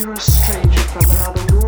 You're a stranger from another world.